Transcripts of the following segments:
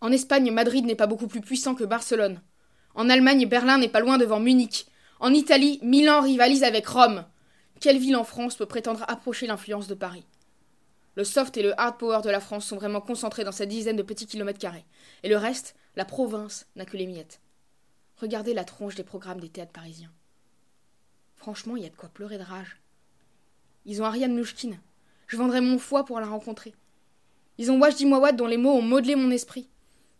En Espagne, Madrid n'est pas beaucoup plus puissant que Barcelone. En Allemagne, Berlin n'est pas loin devant Munich. En Italie, Milan rivalise avec Rome. Quelle ville en France peut prétendre approcher l'influence de Paris? Le soft et le hard power de la France sont vraiment concentrés dans cette dizaine de petits kilomètres carrés. Et le reste, la province, n'a que les miettes. Regardez la tronche des programmes des théâtres parisiens. Franchement, il y a de quoi pleurer de rage. Ils ont Ariane Nouchkine. Je vendrais mon foie pour la rencontrer. Ils ont Wajdi Mouawad dont les mots ont modelé mon esprit.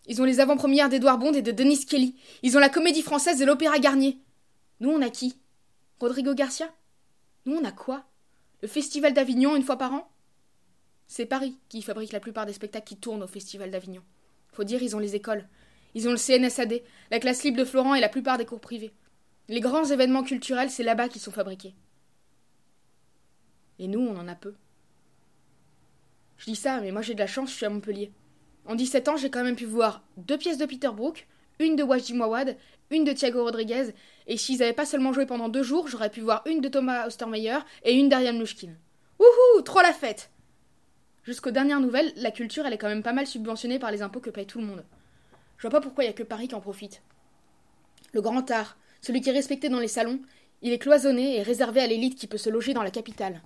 Ils ont les avant-premières d'Edouard Bond et de Denis Kelly. Ils ont la comédie française et l'opéra Garnier. Nous, on a qui? Rodrigo Garcia? Nous, on a quoi? Le Festival d'Avignon une fois par an? C'est Paris qui fabrique la plupart des spectacles qui tournent au Festival d'Avignon. Faut dire, ils ont les écoles. Ils ont le CNSAD, la classe libre de Florent et la plupart des cours privés. Les grands événements culturels, c'est là-bas qu'ils sont fabriqués. Et nous, on en a peu. Je dis ça, mais moi j'ai de la chance, je suis à Montpellier. En 17 ans, j'ai quand même pu voir deux pièces de Peter Brook, une de Wajdi Mouawad, une de Thiago Rodriguez, et s'ils n'avaient pas seulement joué pendant deux jours, j'aurais pu voir une de Thomas Ostermeyer et une d'Ariane Mouchkine. Wouhou Trop la fête Jusqu'aux dernières nouvelles, la culture, elle est quand même pas mal subventionnée par les impôts que paye tout le monde. Je vois pas pourquoi il y a que Paris qui en profite. Le grand art, celui qui est respecté dans les salons, il est cloisonné et réservé à l'élite qui peut se loger dans la capitale.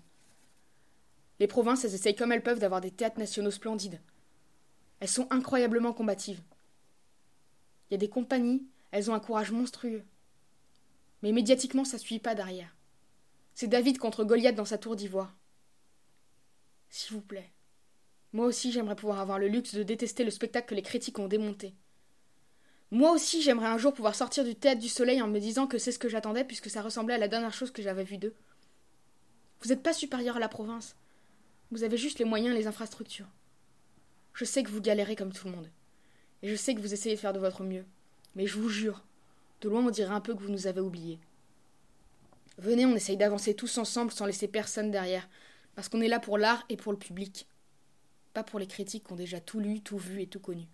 Les provinces, elles essayent comme elles peuvent d'avoir des théâtres nationaux splendides. Elles sont incroyablement combatives. Il y a des compagnies, elles ont un courage monstrueux. Mais médiatiquement, ça suit pas derrière. C'est David contre Goliath dans sa tour d'ivoire. S'il vous plaît. Moi aussi, j'aimerais pouvoir avoir le luxe de détester le spectacle que les critiques ont démonté. Moi aussi, j'aimerais un jour pouvoir sortir du théâtre du soleil en me disant que c'est ce que j'attendais puisque ça ressemblait à la dernière chose que j'avais vue d'eux. Vous n'êtes pas supérieur à la province. Vous avez juste les moyens et les infrastructures. Je sais que vous galérez comme tout le monde. Et je sais que vous essayez de faire de votre mieux. Mais je vous jure, de loin on dirait un peu que vous nous avez oubliés. Venez, on essaye d'avancer tous ensemble sans laisser personne derrière, parce qu'on est là pour l'art et pour le public. Pas pour les critiques qui ont déjà tout lu, tout vu et tout connu.